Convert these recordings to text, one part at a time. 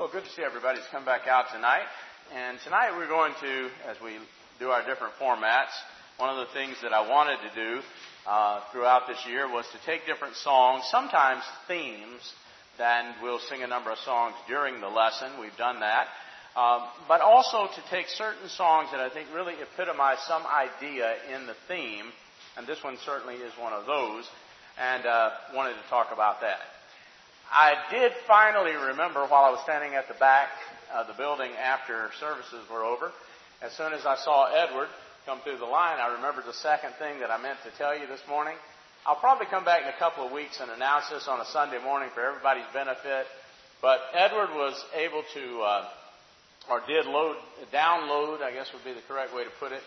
Well, good to see everybody's come back out tonight. And tonight we're going to, as we do our different formats, one of the things that I wanted to do uh, throughout this year was to take different songs, sometimes themes, and we'll sing a number of songs during the lesson. We've done that. Um, but also to take certain songs that I think really epitomize some idea in the theme, and this one certainly is one of those, and uh, wanted to talk about that. I did finally remember while I was standing at the back of the building after services were over, as soon as I saw Edward come through the line, I remembered the second thing that I meant to tell you this morning. I'll probably come back in a couple of weeks and announce this on a Sunday morning for everybody's benefit. But Edward was able to, uh, or did load, download, I guess would be the correct way to put it,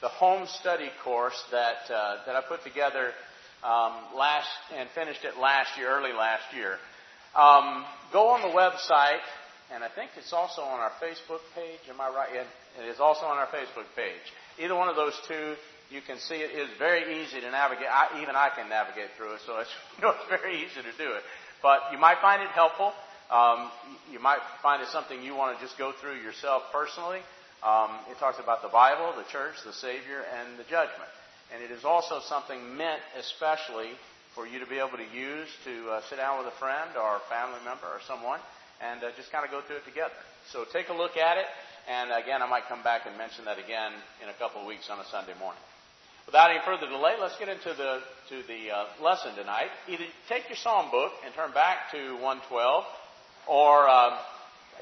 the home study course that uh, that I put together um, last and finished it last year, early last year. Um, go on the website, and I think it's also on our Facebook page. Am I right? It is also on our Facebook page. Either one of those two, you can see it is very easy to navigate. I, even I can navigate through it, so it's, you know, it's very easy to do it. But you might find it helpful. Um, you might find it something you want to just go through yourself personally. Um, it talks about the Bible, the church, the Savior, and the judgment. And it is also something meant especially for you to be able to use to uh, sit down with a friend or a family member or someone and uh, just kind of go through it together. So take a look at it, and again, I might come back and mention that again in a couple of weeks on a Sunday morning. Without any further delay, let's get into the to the uh, lesson tonight. Either take your psalm book and turn back to 112, or uh,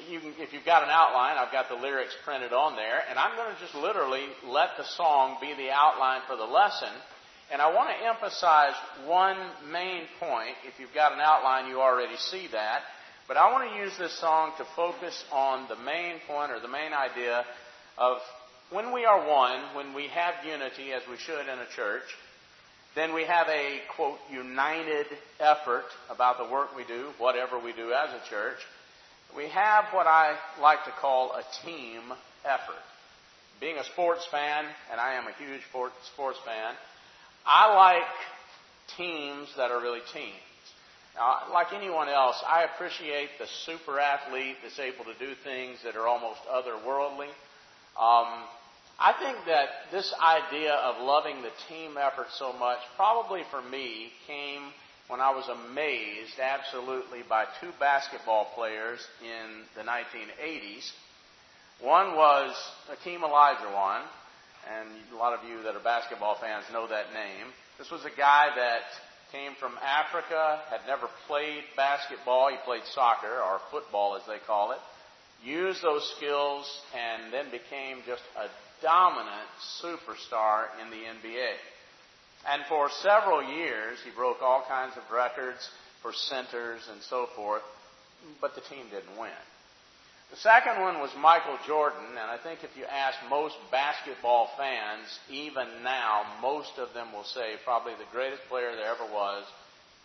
you can, if you've got an outline, I've got the lyrics printed on there, and I'm going to just literally let the song be the outline for the lesson and I want to emphasize one main point. If you've got an outline, you already see that. But I want to use this song to focus on the main point or the main idea of when we are one, when we have unity, as we should in a church, then we have a, quote, united effort about the work we do, whatever we do as a church. We have what I like to call a team effort. Being a sports fan, and I am a huge sports fan, I like teams that are really teams. Now, like anyone else, I appreciate the super athlete that's able to do things that are almost otherworldly. Um, I think that this idea of loving the team effort so much, probably for me, came when I was amazed absolutely by two basketball players in the 1980s. One was Hakeem Olajuwon, and a lot of you that are basketball fans know that name. This was a guy that came from Africa, had never played basketball. He played soccer, or football as they call it. Used those skills and then became just a dominant superstar in the NBA. And for several years, he broke all kinds of records for centers and so forth, but the team didn't win. The second one was Michael Jordan, and I think if you ask most basketball fans, even now, most of them will say probably the greatest player there ever was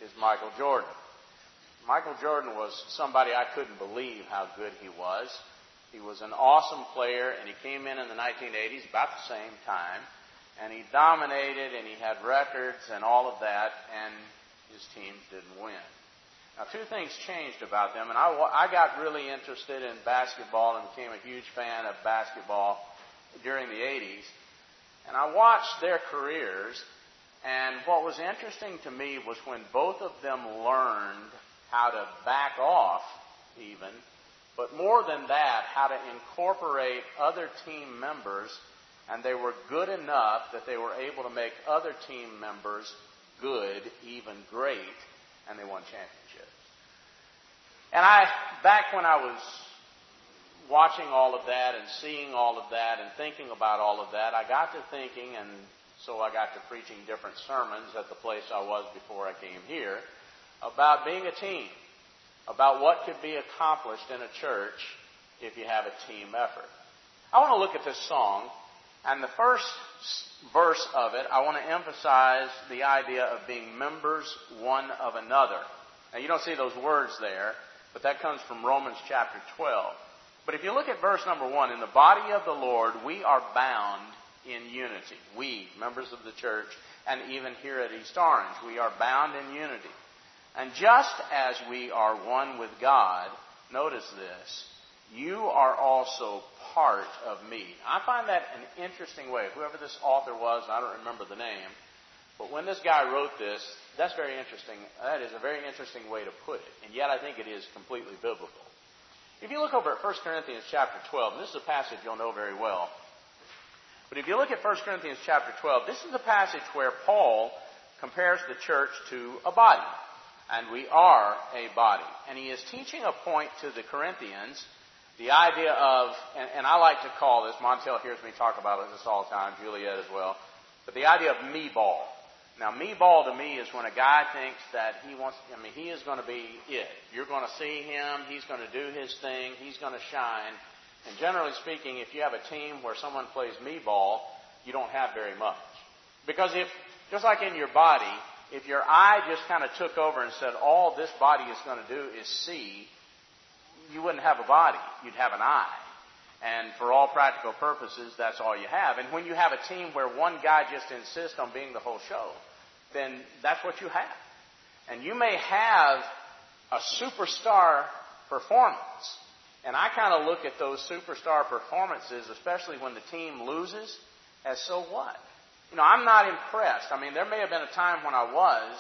is Michael Jordan. Michael Jordan was somebody I couldn't believe how good he was. He was an awesome player, and he came in in the 1980s about the same time, and he dominated, and he had records and all of that, and his teams didn't win. Now, two things changed about them, and I, I got really interested in basketball and became a huge fan of basketball during the 80s. And I watched their careers, and what was interesting to me was when both of them learned how to back off, even, but more than that, how to incorporate other team members, and they were good enough that they were able to make other team members good, even great, and they won championships. And I, back when I was watching all of that and seeing all of that and thinking about all of that, I got to thinking, and so I got to preaching different sermons at the place I was before I came here, about being a team, about what could be accomplished in a church if you have a team effort. I want to look at this song, and the first verse of it, I want to emphasize the idea of being members one of another. Now, you don't see those words there, but that comes from Romans chapter 12. But if you look at verse number 1, in the body of the Lord, we are bound in unity. We, members of the church, and even here at East Orange, we are bound in unity. And just as we are one with God, notice this. You are also part of me. I find that an interesting way. Whoever this author was, I don't remember the name, but when this guy wrote this, that's very interesting. That is a very interesting way to put it. And yet I think it is completely biblical. If you look over at 1 Corinthians chapter 12, this is a passage you'll know very well. But if you look at 1 Corinthians chapter 12, this is a passage where Paul compares the church to a body. And we are a body. And he is teaching a point to the Corinthians, the idea of, and, and I like to call this, Montel hears me talk about this all the time, Juliet as well, but the idea of me ball. Now, me ball to me is when a guy thinks that he wants, I mean, he is going to be it. You're going to see him, he's going to do his thing, he's going to shine. And generally speaking, if you have a team where someone plays me ball, you don't have very much. Because if, just like in your body, if your eye just kind of took over and said, all this body is going to do is see, you wouldn't have a body. You'd have an eye. And for all practical purposes, that's all you have. And when you have a team where one guy just insists on being the whole show, then that's what you have. And you may have a superstar performance. And I kind of look at those superstar performances, especially when the team loses, as so what? You know, I'm not impressed. I mean, there may have been a time when I was,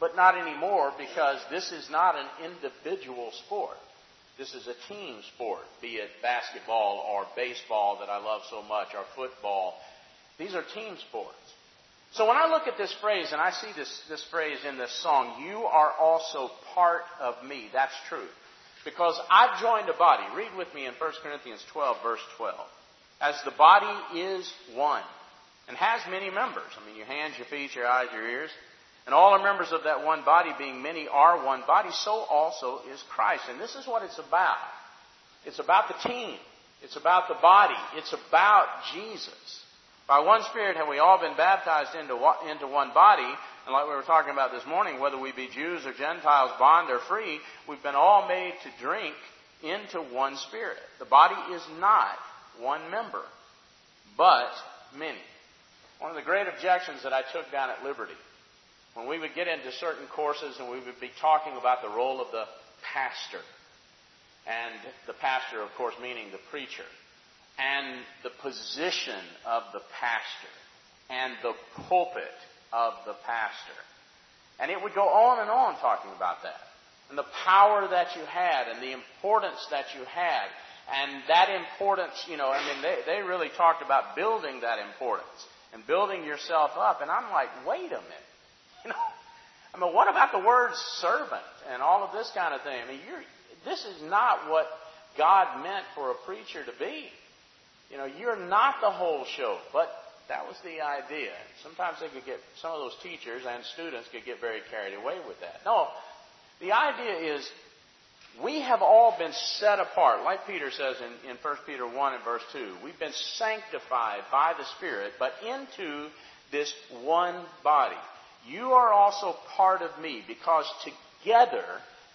but not anymore because this is not an individual sport. This is a team sport, be it basketball or baseball that I love so much or football. These are team sports. So when I look at this phrase and I see this, this phrase in this song, you are also part of me. That's true. Because I've joined a body. Read with me in 1 Corinthians 12, verse 12. As the body is one and has many members. I mean, your hands, your feet, your eyes, your ears. And all are members of that one body, being many are one body, so also is Christ. And this is what it's about. It's about the team. It's about the body. It's about Jesus. By one Spirit have we all been baptized into, into one body. And like we were talking about this morning, whether we be Jews or Gentiles, bond or free, we've been all made to drink into one Spirit. The body is not one member, but many. One of the great objections that I took down at Liberty, when we would get into certain courses and we would be talking about the role of the pastor, and the pastor, of course, meaning the preacher, and the position of the pastor and the pulpit of the pastor. And it would go on and on talking about that. And the power that you had and the importance that you had. And that importance, you know, I mean, they, they really talked about building that importance and building yourself up. And I'm like, wait a minute. You know, I mean, what about the word servant and all of this kind of thing? I mean, you're, this is not what God meant for a preacher to be. You know, you're not the whole show, but that was the idea. Sometimes they could get, some of those teachers and students could get very carried away with that. No, the idea is we have all been set apart, like Peter says in, in 1 Peter 1 and verse 2. We've been sanctified by the Spirit, but into this one body. You are also part of me because together,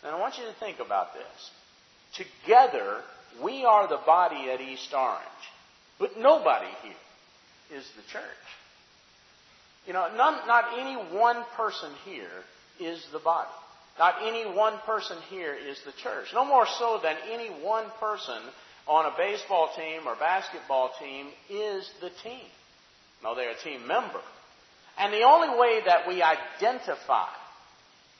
and I want you to think about this. Together, we are the body at East Orange. But nobody here is the church. You know, none, not any one person here is the body. Not any one person here is the church. No more so than any one person on a baseball team or basketball team is the team. No, they're a team member. And the only way that we identify,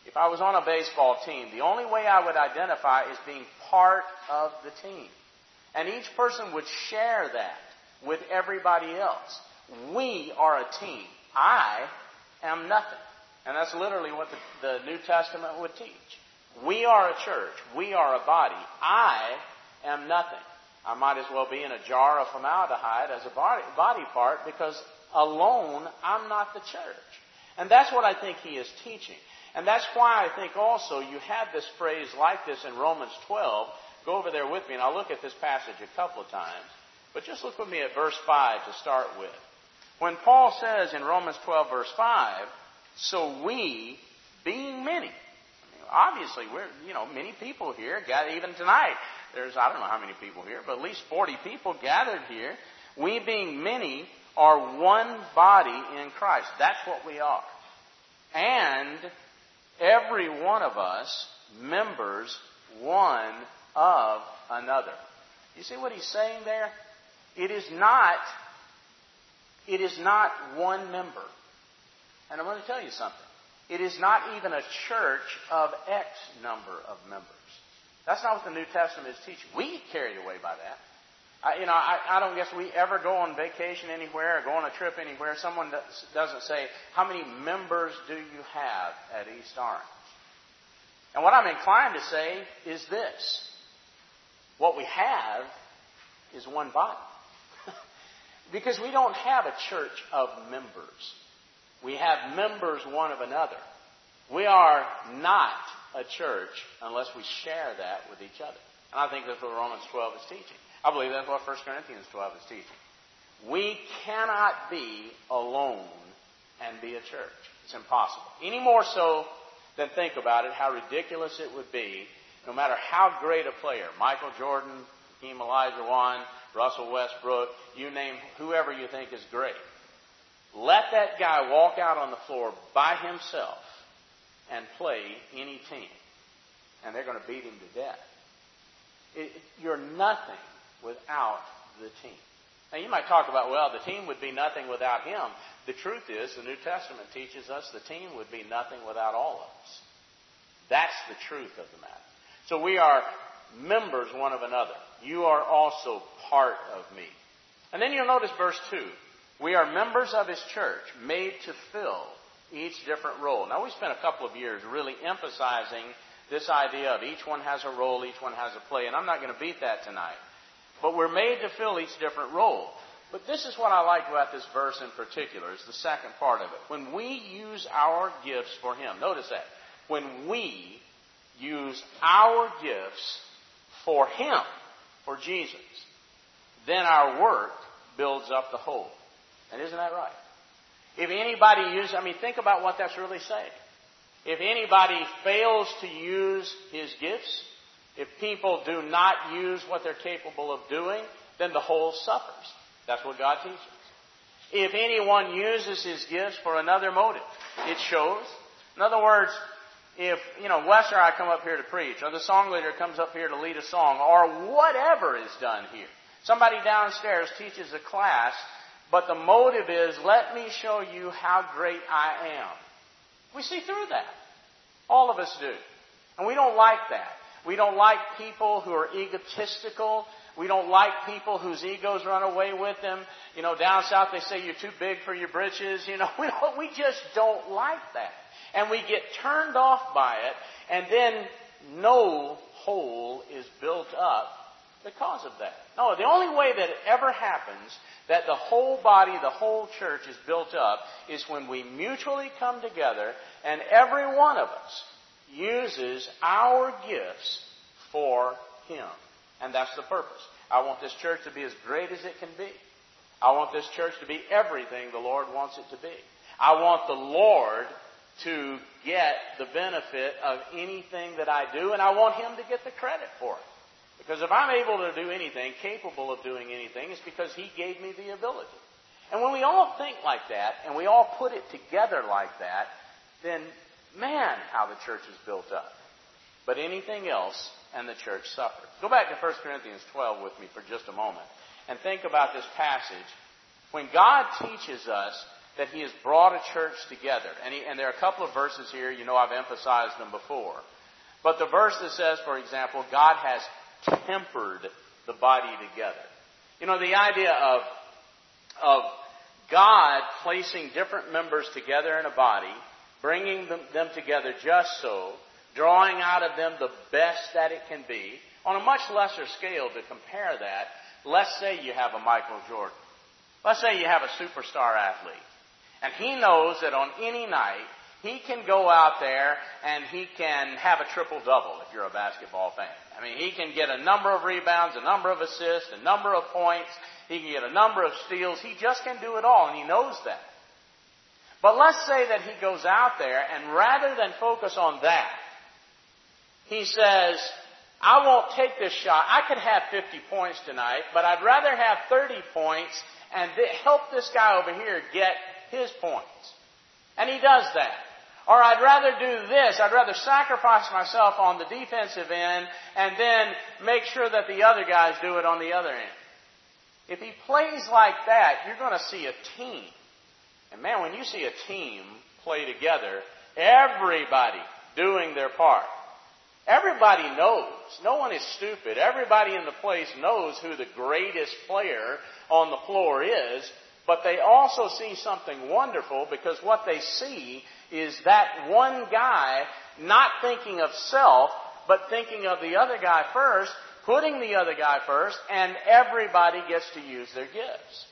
if I was on a baseball team, the only way I would identify is being part of the team. And each person would share that with everybody else. We are a team. I am nothing. And that's literally what the, the New Testament would teach. We are a church. We are a body. I am nothing. I might as well be in a jar of formaldehyde as a body, body part because alone I'm not the church. And that's what I think he is teaching. And that's why I think also you have this phrase like this in Romans 12. Go over there with me and I'll look at this passage a couple of times. But just look with me at verse 5 to start with. When Paul says in Romans 12, verse 5, so we, being many, obviously we're, you know, many people here, even tonight, there's, I don't know how many people here, but at least 40 people gathered here. We, being many, are one body in Christ. That's what we are. And every one of us members one of another. You see what he's saying there? It is not, it is not one member. And I'm going to tell you something. It is not even a church of X number of members. That's not what the New Testament is teaching. We get carried away by that. I, you know, I, I don't guess we ever go on vacation anywhere or go on a trip anywhere. Someone doesn't say, How many members do you have at East Orange? And what I'm inclined to say is this what we have is one body. Because we don't have a church of members. We have members one of another. We are not a church unless we share that with each other. And I think that's what Romans 12 is teaching. I believe that's what 1 Corinthians 12 is teaching. We cannot be alone and be a church. It's impossible. Any more so than think about it, how ridiculous it would be, no matter how great a player, Michael Jordan, Hakeem Olajuwon, Russell Westbrook, you name whoever you think is great. Let that guy walk out on the floor by himself and play any team, and they're going to beat him to death. It, you're nothing without the team. Now, you might talk about, well, the team would be nothing without him. The truth is, the New Testament teaches us the team would be nothing without all of us. That's the truth of the matter. So we are members one of another. You are also part of me. And then you'll notice verse 2. We are members of his church, made to fill each different role. Now, we spent a couple of years really emphasizing this idea of each one has a role, each one has a play, and I'm not going to beat that tonight. But we're made to fill each different role. But this is what I like about this verse in particular, is the second part of it. When we use our gifts for Him, notice that. When we use our gifts for Him, for Jesus, then our work builds up the whole. And isn't that right? If anybody uses, I mean, think about what that's really saying. If anybody fails to use his gifts, if people do not use what they're capable of doing, then the whole suffers. That's what God teaches. If anyone uses his gifts for another motive, it shows. In other words, if, you know, Wes or I come up here to preach, or the song leader comes up here to lead a song, or whatever is done here, somebody downstairs teaches a class, but the motive is, let me show you how great I am. We see through that. All of us do. And we don't like that. We don't like people who are egotistical. We don't like people whose egos run away with them. You know, down south they say you're too big for your britches. You know, we, we just don't like that. And we get turned off by it, and then no whole is built up because of that. No, the only way that it ever happens that the whole body, the whole church is built up is when we mutually come together and every one of us uses our gifts for Him. And that's the purpose. I want this church to be as great as it can be. I want this church to be everything the Lord wants it to be. I want the Lord to get the benefit of anything that I do, and I want Him to get the credit for it. Because if I'm able to do anything, capable of doing anything, it's because He gave me the ability. And when we all think like that, and we all put it together like that, then man, how the church is built up. But anything else, and the church suffers. Go back to 1 Corinthians 12 with me for just a moment, and think about this passage. When God teaches us that He has brought a church together, and, he, and there are a couple of verses here, you know I've emphasized them before. But the verse that says, for example, God has tempered the body together. You know, the idea of, of God placing different members together in a body, bringing them, them together just so, drawing out of them the best that it can be, on a much lesser scale to compare that, let's say you have a Michael Jordan. Let's say you have a superstar athlete. And he knows that on any night, he can go out there and he can have a triple double if you're a basketball fan. I mean, he can get a number of rebounds, a number of assists, a number of points. He can get a number of steals. He just can do it all, and he knows that. But let's say that he goes out there, and rather than focus on that, he says, I won't take this shot. I could have 50 points tonight, but I'd rather have 30 points and help this guy over here get his points. And he does that. Or I'd rather do this. I'd rather sacrifice myself on the defensive end and then make sure that the other guys do it on the other end. If he plays like that, you're going to see a team. And man, when you see a team play together, everybody doing their part. Everybody knows. No one is stupid. Everybody in the place knows who the greatest player on the floor is, but they also see something wonderful because what they see is that one guy not thinking of self, but thinking of the other guy first, putting the other guy first, and everybody gets to use their gifts.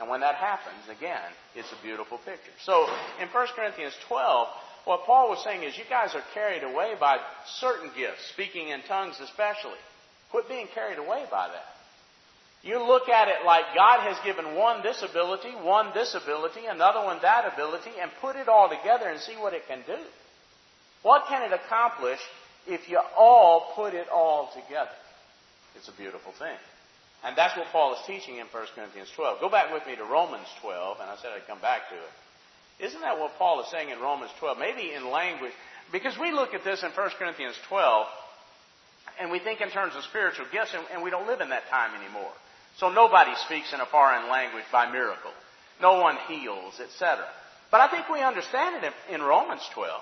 And when that happens, again, it's a beautiful picture. So in 1 Corinthians 12, what Paul was saying is you guys are carried away by certain gifts, speaking in tongues especially. Quit being carried away by that. You look at it like God has given one this ability, one this ability, another one that ability, and put it all together and see what it can do. What can it accomplish if you all put it all together? It's a beautiful thing. And that's what Paul is teaching in 1 Corinthians 12. Go back with me to Romans 12, and I said I'd come back to it. Isn't that what Paul is saying in Romans 12? Maybe in language. Because we look at this in 1 Corinthians 12, and we think in terms of spiritual gifts, and, and we don't live in that time anymore. So nobody speaks in a foreign language by miracle. No one heals, etc. But I think we understand it in, Romans 12.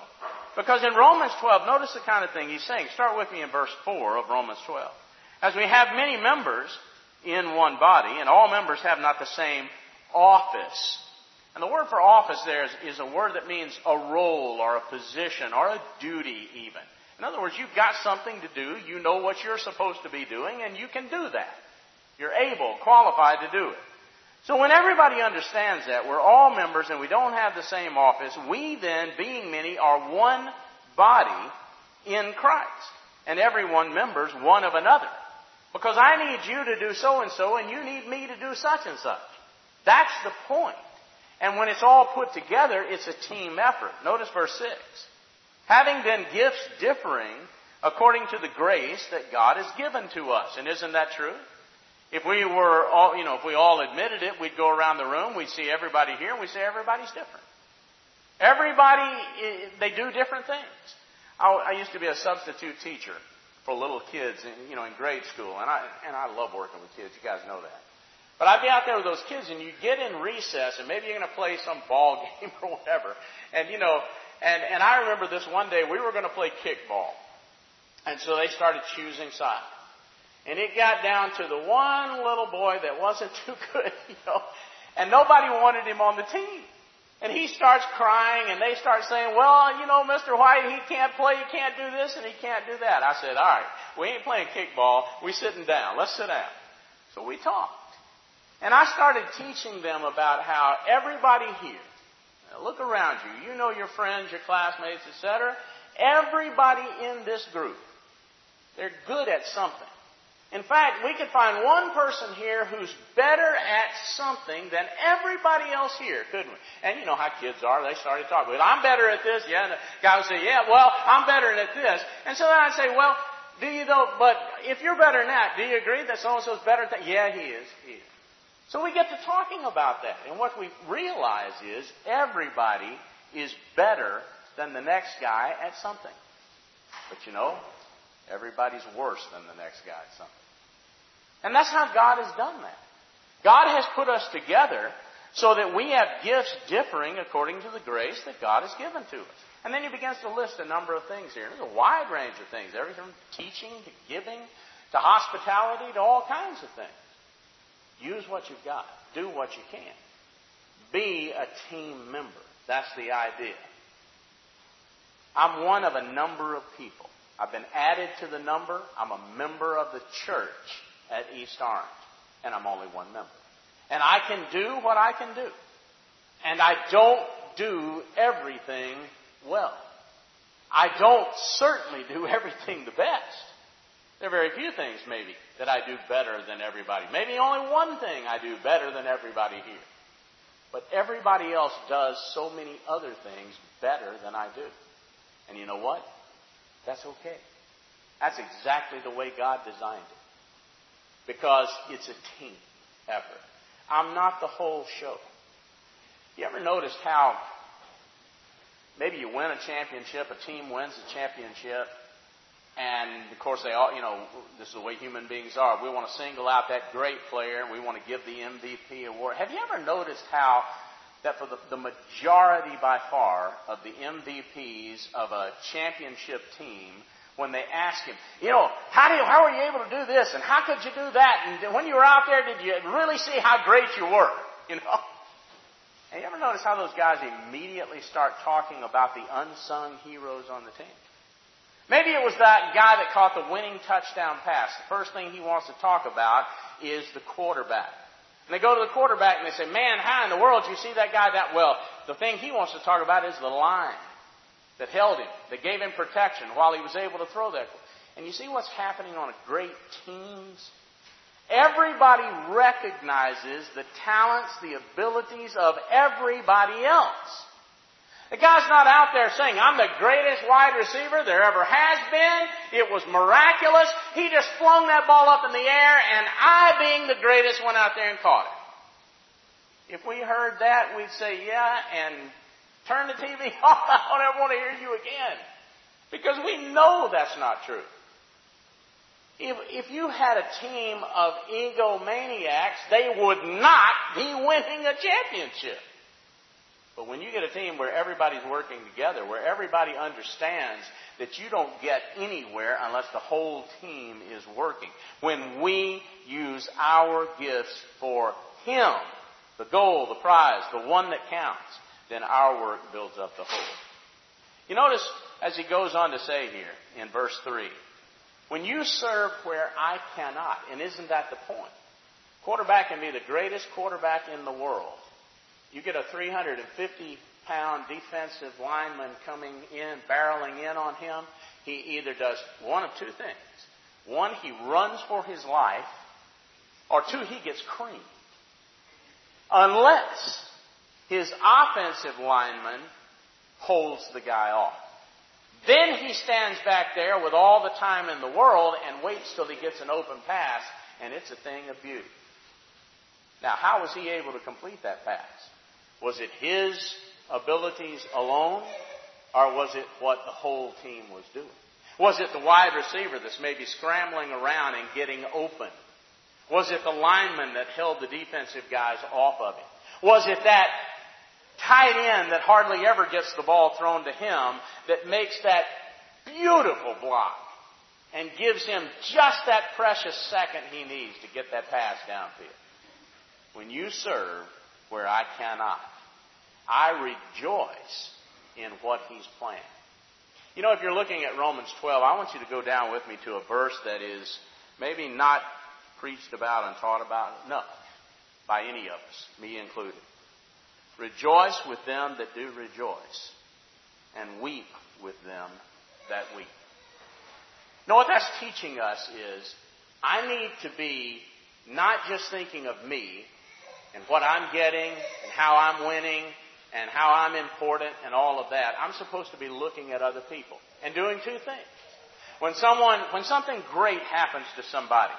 Because in Romans 12, notice the kind of thing he's saying. Start with me in verse 4 of Romans 12. As we have many members in one body, and all members have not the same office. And the word for office there is, is, a word that means a role or a position or a duty even. In other words, you've got something to do, you know what you're supposed to be doing, and you can do that. You're able, qualified to do it. So when everybody understands that, we're all members and we don't have the same office, we then, being many, are one body in Christ. And everyone members one of another. Because I need you to do so and so, and you need me to do such and such. That's the point. And when it's all put together, it's a team effort. Notice verse 6. Having then gifts differing according to the grace that God has given to us. And isn't that true? If we were all, you know, if we all admitted it, we'd go around the room, we'd see everybody here, and we'd say everybody's different. Everybody, they do different things. I, used to be a substitute teacher for little kids, in, you know, in grade school, and I and I love working with kids. You guys know that. But I'd be out there with those kids, and you get in recess, and maybe you're going to play some ball game or whatever, and you know, and and I remember this one day we were going to play kickball, and so they started choosing sides, and it got down to the one little boy that wasn't too good, you know, and nobody wanted him on the team. And he starts crying, and they start saying, Well, you know, Mr. White, he can't play, he can't do this, and he can't do that. I said, All right, we ain't playing kickball, we sitting down. Let's sit down. So we talked. And I started teaching them about how everybody here, look around you, you know your friends, your classmates, etc. Everybody in this group, they're good at something. In fact, we could find one person here who's better at something than everybody else here, couldn't we? And you know how kids are. They started talking. Well, I'm better at this. Yeah. And the guy would say, yeah, well, I'm better at this. And so then I'd say, well, do you know, but if you're better than that, do you agree that so-and-so's better at that? Yeah, he is. He is. So we get to talking about that. And what we realize is everybody is better than the next guy at something. But you know, everybody's worse than the next guy at something. And that's how God has done that. God has put us together so that we have gifts differing according to the grace that God has given to us. And then he begins to list a number of things here. There's a wide range of things, everything from teaching to giving to hospitality to all kinds of things. Use what you've got. Do what you can. Be a team member. That's the idea. I'm one of a number of people. I've been added to the number. I'm a member of the church at East Orange, and I'm only one member. And I can do what I can do. And I don't do everything well. I don't certainly do everything the best. There are very few things, maybe, that I do better than everybody. Maybe only one thing I do better than everybody here. But everybody else does so many other things better than I do. And you know what? That's okay. That's exactly the way God designed it because it's a team effort. I'm not the whole show. You ever noticed how maybe you win a championship, a team wins a championship, and of course they all, you know, this is the way human beings are. We want to single out that great player, we want to give the MVP award. Have you ever noticed how that for the, the majority by far of the MVPs of a championship team, when they ask him, you know, how do you, how were you able to do this and how could you do that? And when you were out there, did you really see how great you were? You know? And you ever notice how those guys immediately start talking about the unsung heroes on the team? Maybe it was that guy that caught the winning touchdown pass. The first thing he wants to talk about is the quarterback. And they go to the quarterback and they say, Man, how in the world do you see that guy that well? The thing he wants to talk about is the line that held him, that gave him protection while he was able to throw that. And you see what's happening on a great teams? Everybody recognizes the talents, the abilities of everybody else. The guy's not out there saying, I'm the greatest wide receiver there ever has been. It was miraculous. He just flung that ball up in the air and I, being the greatest, went out there and caught it. If we heard that, we'd say, yeah, and turn the TV off. I don't ever want to hear you again. Because we know that's not true. If, if you had a team of egomaniacs, they would not be winning a championship. But when you get a team where everybody's working together, where everybody understands that you don't get anywhere unless the whole team is working, when we use our gifts for Him, the goal, the prize, the one that counts, then our work builds up the whole. You notice as he goes on to say here in verse 3 when you serve where I cannot, and isn't that the point? Quarterback can be the greatest quarterback in the world. You get a 350 pound defensive lineman coming in, barreling in on him. He either does one of two things. One, he runs for his life, or two, he gets creamed. Unless his offensive lineman holds the guy off. Then he stands back there with all the time in the world and waits till he gets an open pass, and it's a thing of beauty. Now, how was he able to complete that pass? Was it his abilities alone, or was it what the whole team was doing? Was it the wide receiver that's maybe scrambling around and getting open? Was it the lineman that held the defensive guys off of him? Was it that tight end that hardly ever gets the ball thrown to him that makes that beautiful block and gives him just that precious second he needs to get that pass downfield? When you serve where I cannot, I rejoice in what He's planned. You know, if you're looking at Romans 12, I want you to go down with me to a verse that is maybe not preached about and taught about enough by any of us, me included. Rejoice with them that do rejoice, and weep with them that weep. Know what that's teaching us is I need to be not just thinking of me and what I'm getting and how I'm winning and how I'm important and all of that. I'm supposed to be looking at other people and doing two things. When someone, when something great happens to somebody,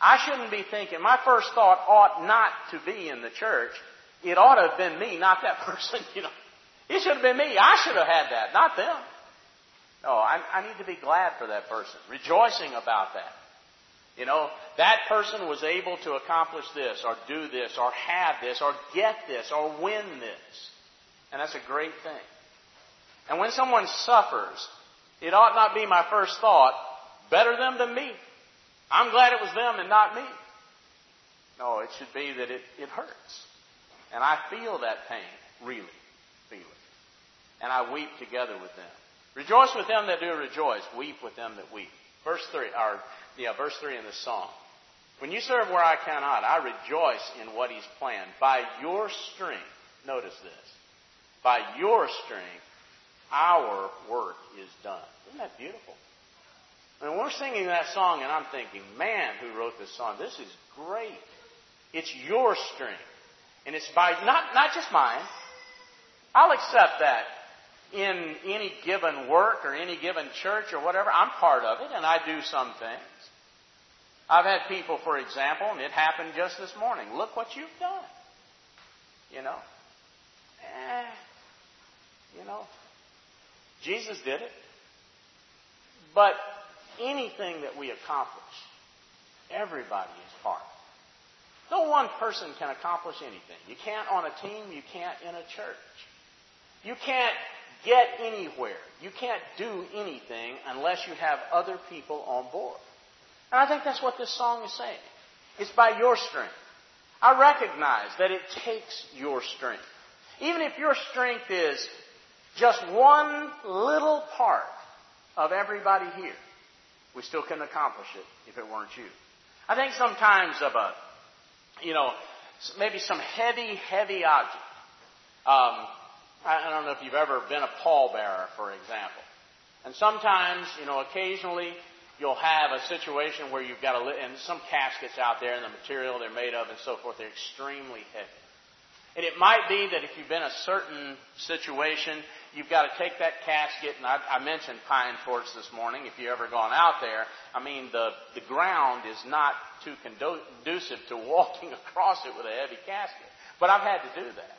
I shouldn't be thinking, my first thought ought not to be in the church. It ought to have been me, not that person, you know. It should have been me. I should have had that, not them. No, I, I need to be glad for that person, rejoicing about that. You know, that person was able to accomplish this, or do this, or have this, or get this, or win this. And that's a great thing. And when someone suffers, it ought not be my first thought, better them than me. I'm glad it was them and not me. No, it should be that it, it hurts. And I feel that pain, really feel it. And I weep together with them. Rejoice with them that do rejoice. Weep with them that weep. Verse 3, or, yeah, verse 3 in the song. When you serve where I cannot, I rejoice in what He's planned. By your strength, notice this, by your strength, our work is done. Isn't that beautiful? Mean, we're singing that song, and I'm thinking, man, who wrote this song? This is great. It's your strength. And it's by, not, not just mine. I'll accept that in any given work or any given church or whatever. I'm part of it, and I do some things. I've had people, for example, and it happened just this morning. Look what you've done. You know? Eh, you know, Jesus did it. But anything that we accomplish, everybody is part. No one person can accomplish anything. You can't on a team, you can't in a church. You can't get anywhere. You can't do anything unless you have other people on board. And I think that's what this song is saying. It's by your strength. I recognize that it takes your strength. Even if your strength is just one little part of everybody here, we still couldn't accomplish it if it weren't you. I think sometimes of a, you know, maybe some heavy, heavy object. Um, I don't know if you've ever been a pallbearer, for example. And sometimes, you know, occasionally you'll have a situation where you've got to, and some caskets out there and the material they're made of and so forth, they're extremely heavy. And it might be that if you've been a certain situation, you've got to take that casket, and I, I mentioned pine torch this morning. If you've ever gone out there, I mean, the, the ground is not too conducive to walking across it with a heavy casket. But I've had to do that.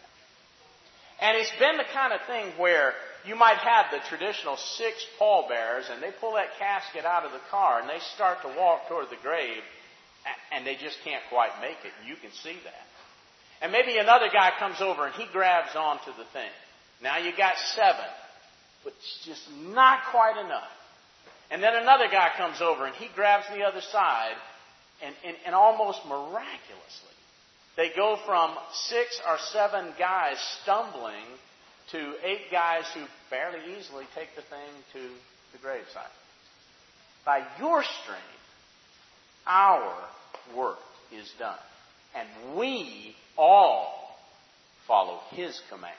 And it's been the kind of thing where you might have the traditional six pallbearers, and they pull that casket out of the car, and they start to walk toward the grave, and they just can't quite make it. You can see that. And maybe another guy comes over and he grabs onto the thing. Now you got seven, but it's just not quite enough. And then another guy comes over and he grabs the other side, and, and, and almost miraculously, they go from six or seven guys stumbling to eight guys who fairly easily take the thing to the gravesite. By your strength, our work is done. And we all follow His command.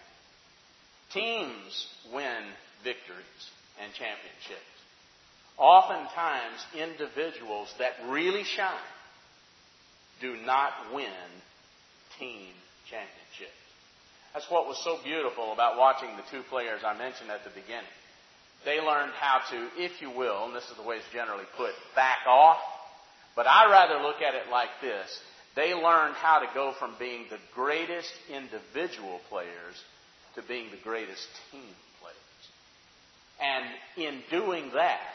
Teams win victories and championships. Oftentimes, individuals that really shine do not win team championships. That's what was so beautiful about watching the two players I mentioned at the beginning. They learned how to, if you will, and this is the way it's generally put, back off. But I rather look at it like this. They learned how to go from being the greatest individual players to being the greatest team players. And in doing that,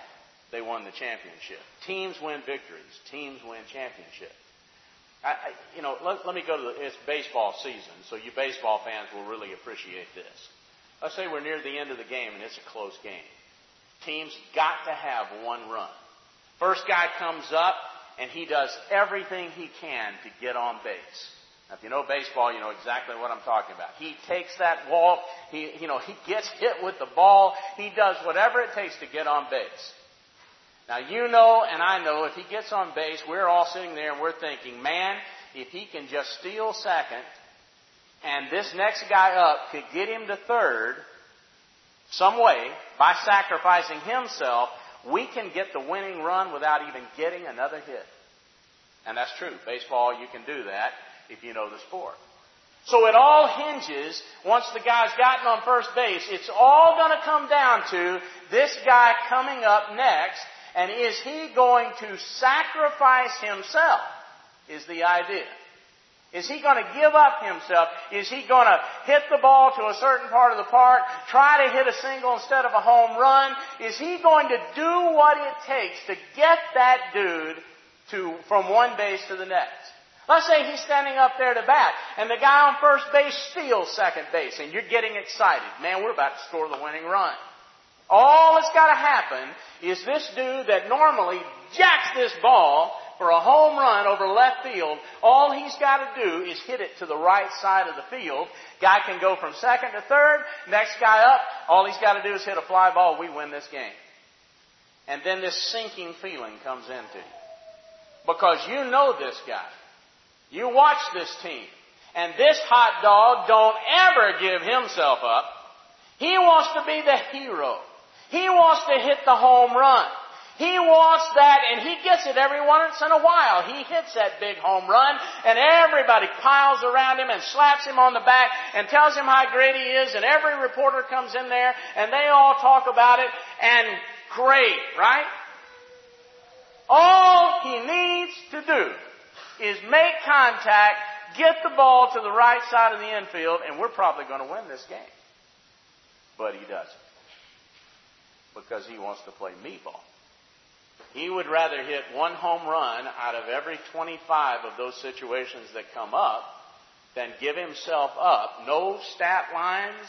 they won the championship. Teams win victories. Teams win championships. I, I, you know, let, let me go to the, it's baseball season, so you baseball fans will really appreciate this. Let's say we're near the end of the game and it's a close game. Teams got to have one run. First guy comes up and he does everything he can to get on base. Now, if you know baseball, you know exactly what I'm talking about. He takes that walk. He, you know, he gets hit with the ball. He does whatever it takes to get on base. Now you know and I know if he gets on base, we're all sitting there and we're thinking, man, if he can just steal second and this next guy up could get him to third some way by sacrificing himself, we can get the winning run without even getting another hit. And that's true. Baseball, you can do that if you know the sport. So it all hinges, once the guy's gotten on first base, it's all going to come down to this guy coming up next and is he going to sacrifice himself? Is the idea. Is he going to give up himself? Is he going to hit the ball to a certain part of the park, try to hit a single instead of a home run? Is he going to do what it takes to get that dude to, from one base to the next? Let's say he's standing up there to bat, and the guy on first base steals second base, and you're getting excited. Man, we're about to score the winning run. All that's got to happen is this dude that normally jacks this ball for a home run over left field, all he's got to do is hit it to the right side of the field. Guy can go from second to third, next guy up, all he's got to do is hit a fly ball, we win this game. And then this sinking feeling comes into you. Because you know this guy. You watch this team. And this hot dog don't ever give himself up. He wants to be the hero. He wants to hit the home run. He wants that and he gets it every once in a while. He hits that big home run and everybody piles around him and slaps him on the back and tells him how great he is and every reporter comes in there and they all talk about it and great, right? All he needs to do is make contact, get the ball to the right side of the infield and we're probably going to win this game. But he doesn't. because he wants to play me ball. He would rather hit one home run out of every 25 of those situations that come up than give himself up. No stat lines,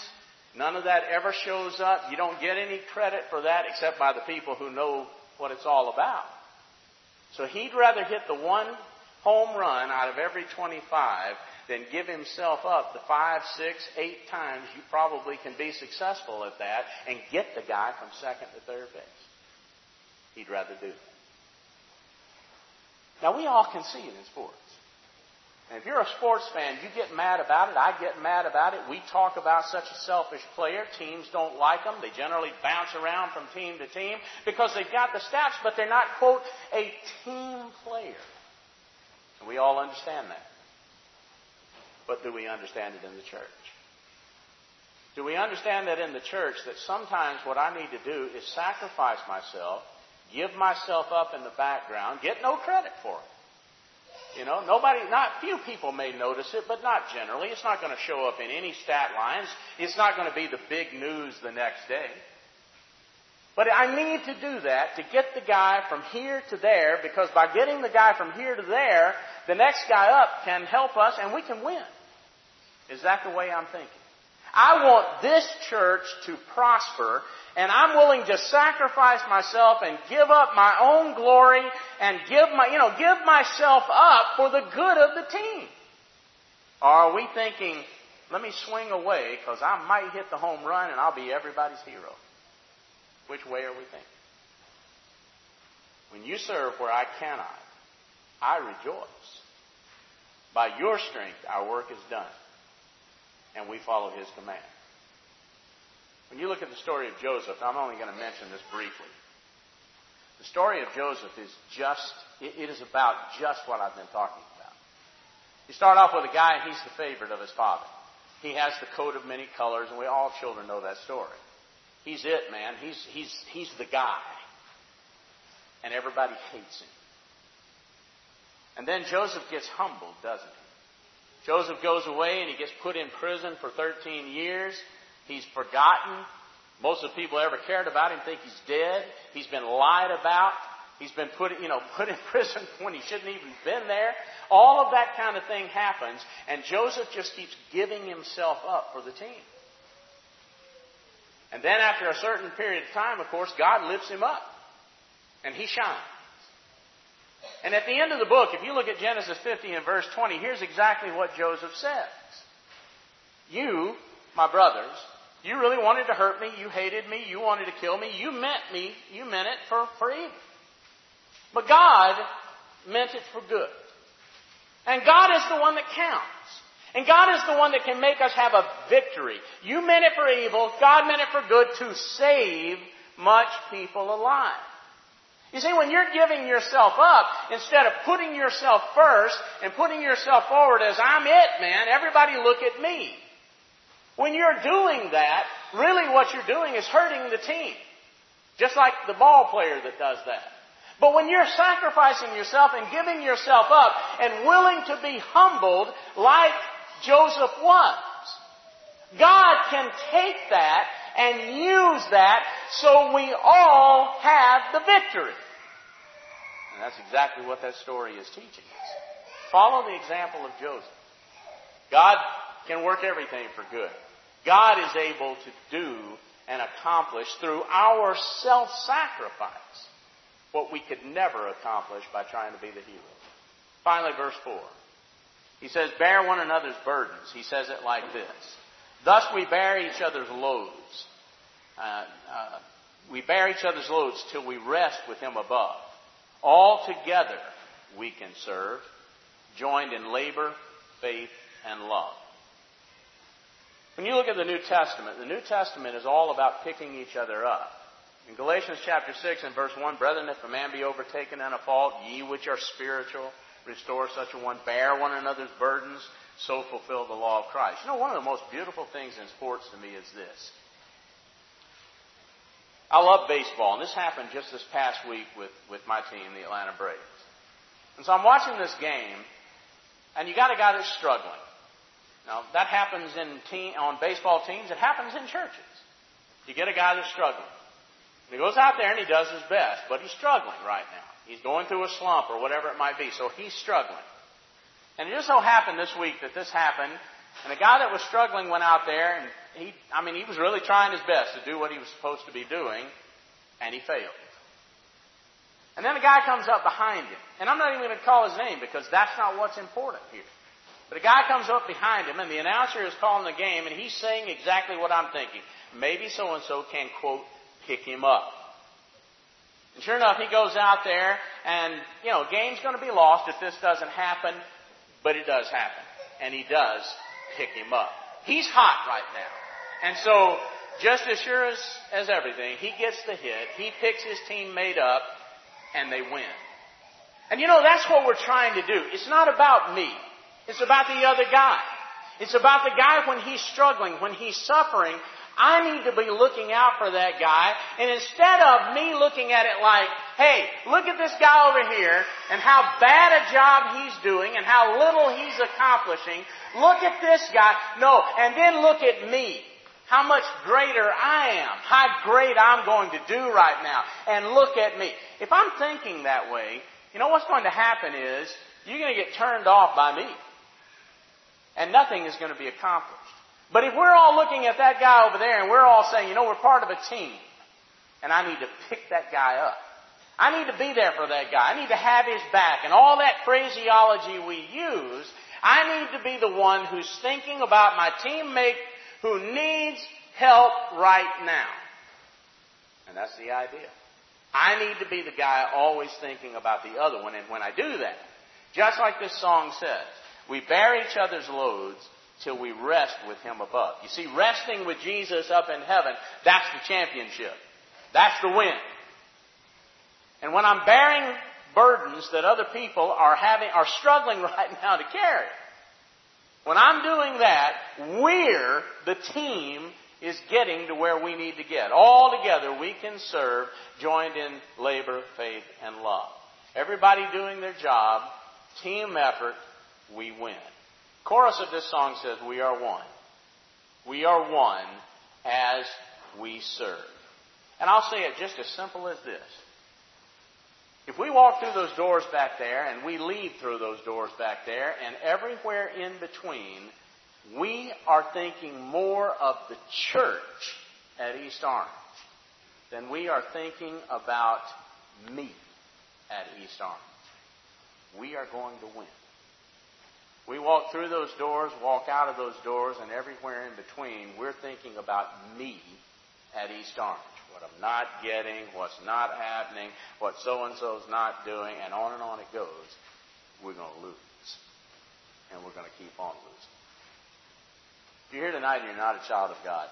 none of that ever shows up. You don't get any credit for that except by the people who know what it's all about. So he'd rather hit the one home run out of every 25 than give himself up the five, six, eight times you probably can be successful at that and get the guy from second to third base. He'd rather do. Now we all can see it in sports. And if you're a sports fan, you get mad about it. I get mad about it. We talk about such a selfish player. Teams don't like them. They generally bounce around from team to team because they've got the stats, but they're not, quote, a team player. And we all understand that. But do we understand it in the church? Do we understand that in the church that sometimes what I need to do is sacrifice myself, give myself up in the background, get no credit for it? You know, nobody, not few people may notice it, but not generally. It's not going to show up in any stat lines. It's not going to be the big news the next day. But I need to do that to get the guy from here to there because by getting the guy from here to there, the next guy up can help us and we can win. Is that the way I'm thinking? I want this church to prosper and I'm willing to sacrifice myself and give up my own glory and give my, you know, give myself up for the good of the team. Are we thinking, let me swing away because I might hit the home run and I'll be everybody's hero? Which way are we thinking? When you serve where I cannot, I rejoice. By your strength, our work is done, and we follow his command. When you look at the story of Joseph, I'm only going to mention this briefly. The story of Joseph is just, it is about just what I've been talking about. You start off with a guy, and he's the favorite of his father. He has the coat of many colors, and we all children know that story. He's it, man. He's, he's, he's the guy. And everybody hates him. And then Joseph gets humbled, doesn't he? Joseph goes away and he gets put in prison for 13 years. He's forgotten. Most of the people ever cared about him think he's dead. He's been lied about. He's been put, you know, put in prison when he shouldn't even been there. All of that kind of thing happens, and Joseph just keeps giving himself up for the team. And then after a certain period of time, of course, God lifts him up. And he shines. And at the end of the book, if you look at Genesis 50 and verse 20, here's exactly what Joseph says. You, my brothers, you really wanted to hurt me. You hated me. You wanted to kill me. You meant me. You meant it for, for evil. But God meant it for good. And God is the one that counts. And God is the one that can make us have a victory. You meant it for evil. God meant it for good to save much people alive. You see, when you're giving yourself up, instead of putting yourself first and putting yourself forward as I'm it, man, everybody look at me. When you're doing that, really what you're doing is hurting the team. Just like the ball player that does that. But when you're sacrificing yourself and giving yourself up and willing to be humbled like Joseph was, God can take that and use that so we all have the victory. And that's exactly what that story is teaching us. Follow the example of Joseph. God can work everything for good. God is able to do and accomplish through our self-sacrifice what we could never accomplish by trying to be the hero. Finally, verse 4. He says, bear one another's burdens. He says it like this. Thus we bear each other's loads. Uh, uh, we bear each other's loads till we rest with him above. All together we can serve, joined in labor, faith, and love. When you look at the New Testament, the New Testament is all about picking each other up. In Galatians chapter 6 and verse 1, Brethren, if a man be overtaken in a fault, ye which are spiritual, restore such a one, bear one another's burdens, so fulfill the law of Christ. You know, one of the most beautiful things in sports to me is this. I love baseball, and this happened just this past week with, with my team, the Atlanta Braves. And so I'm watching this game, and you got a guy that's struggling. Now, that happens in team, on baseball teams. It happens in churches. You get a guy that's struggling. And he goes out there and he does his best, but he's struggling right now. He's going through a slump or whatever it might be, so he's struggling. And it just so happened this week that this happened, and a guy that was struggling went out there, and he, I mean, he was really trying his best to do what he was supposed to be doing, and he failed. And then a guy comes up behind him, and I'm not even going to call his name because that's not what's important here. But a guy comes up behind him, and the announcer is calling the game, and he's saying exactly what I'm thinking. Maybe so and so can, quote, pick him up. And sure enough, he goes out there, and, you know, game's going to be lost if this doesn't happen, but it does happen. And he does pick him up. He's hot right now. And so, just as sure as, as everything, he gets the hit, he picks his teammate up, and they win. And you know, that's what we're trying to do. It's not about me. It's about the other guy. It's about the guy when he's struggling, when he's suffering. I need to be looking out for that guy. And instead of me looking at it like, hey, look at this guy over here and how bad a job he's doing and how little he's accomplishing. Look at this guy. No. And then look at me. How much greater I am. How great I'm going to do right now. And look at me. If I'm thinking that way, you know what's going to happen is you're going to get turned off by me and nothing is going to be accomplished. But if we're all looking at that guy over there and we're all saying, you know, we're part of a team, and I need to pick that guy up. I need to be there for that guy. I need to have his back. And all that phraseology we use, I need to be the one who's thinking about my teammate who needs help right now. And that's the idea. I need to be the guy always thinking about the other one. And when I do that, just like this song says, we bear each other's loads till we rest with Him above. You see, resting with Jesus up in heaven, that's the championship. That's the win. And when I'm bearing burdens that other people are having, are struggling right now to carry, when I'm doing that, we're, the team, is getting to where we need to get. All together we can serve, joined in labor, faith, and love. Everybody doing their job, team effort, we win. Chorus of this song says, We are one. We are one as we serve. And I'll say it just as simple as this. If we walk through those doors back there and we leave through those doors back there and everywhere in between, we are thinking more of the church at East Orange than we are thinking about me at East Orange. We are going to win. We walk through those doors, walk out of those doors, and everywhere in between, we're thinking about me at East Orange. What I'm not getting, what's not happening, what so and so's not doing, and on and on it goes. We're going to lose. And we're going to keep on losing. If you're here tonight and you're not a child of God,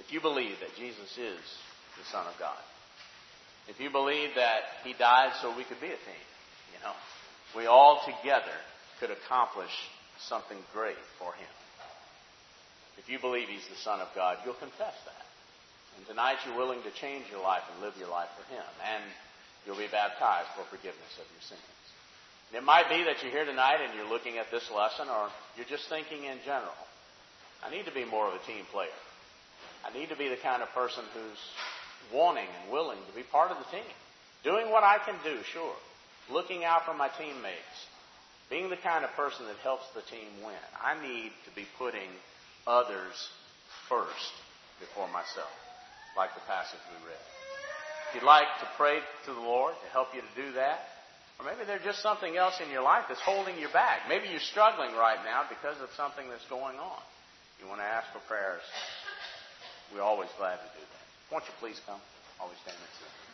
if you believe that Jesus is the Son of God, if you believe that He died so we could be a team, you know, we all together could accomplish something great for him. If you believe he's the Son of God, you'll confess that. And tonight you're willing to change your life and live your life for him. And you'll be baptized for forgiveness of your sins. And it might be that you're here tonight and you're looking at this lesson or you're just thinking in general. I need to be more of a team player. I need to be the kind of person who's wanting and willing to be part of the team. Doing what I can do, sure. Looking out for my teammates. Being the kind of person that helps the team win, I need to be putting others first before myself, like the passage we read. If you'd like to pray to the Lord to help you to do that, or maybe there's just something else in your life that's holding you back. Maybe you're struggling right now because of something that's going on. You want to ask for prayers. We're always glad to do that. Won't you please come? Always stand to you.